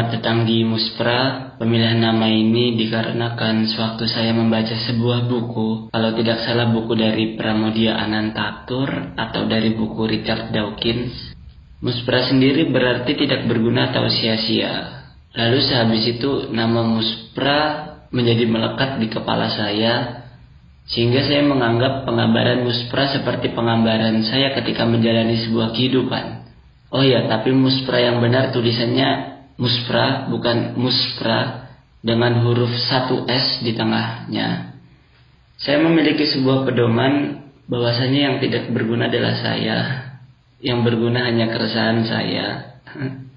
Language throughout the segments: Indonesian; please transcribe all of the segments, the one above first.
Selamat datang di Muspra. Pemilihan nama ini dikarenakan sewaktu saya membaca sebuah buku, kalau tidak salah buku dari Pramodia Anantatur atau dari buku Richard Dawkins. Muspra sendiri berarti tidak berguna atau sia-sia. Lalu sehabis itu nama Muspra menjadi melekat di kepala saya sehingga saya menganggap penggambaran Muspra seperti penggambaran saya ketika menjalani sebuah kehidupan. Oh ya, tapi Muspra yang benar tulisannya muspra bukan muspra dengan huruf satu S di tengahnya. Saya memiliki sebuah pedoman bahwasanya yang tidak berguna adalah saya, yang berguna hanya keresahan saya.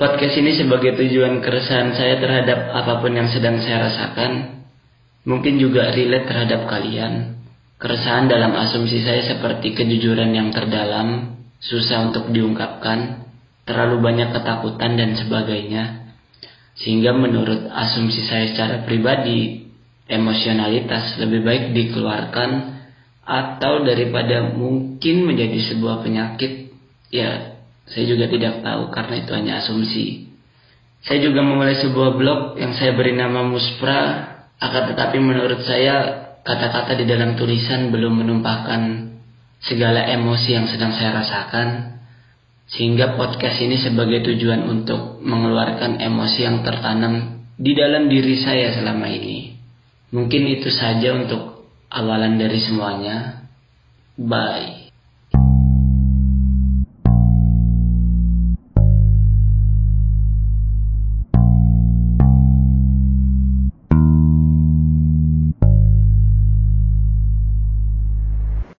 Podcast ini sebagai tujuan keresahan saya terhadap apa pun yang sedang saya rasakan, mungkin juga relate terhadap kalian. Keresahan dalam asumsi saya seperti kejujuran yang terdalam, susah untuk diungkapkan, terlalu banyak ketakutan dan sebagainya. Sehingga menurut asumsi saya secara pribadi, emosionalitas lebih baik dikeluarkan atau daripada mungkin menjadi sebuah penyakit, ya saya juga tidak tahu karena itu hanya asumsi. Saya juga memulai sebuah blog yang saya beri nama Muspra, akan tetapi menurut saya kata-kata di dalam tulisan belum menumpahkan segala emosi yang sedang saya rasakan sehingga podcast ini sebagai tujuan untuk mengeluarkan emosi yang tertanam di dalam diri saya selama ini. Mungkin itu saja untuk awalan dari semuanya. Bye.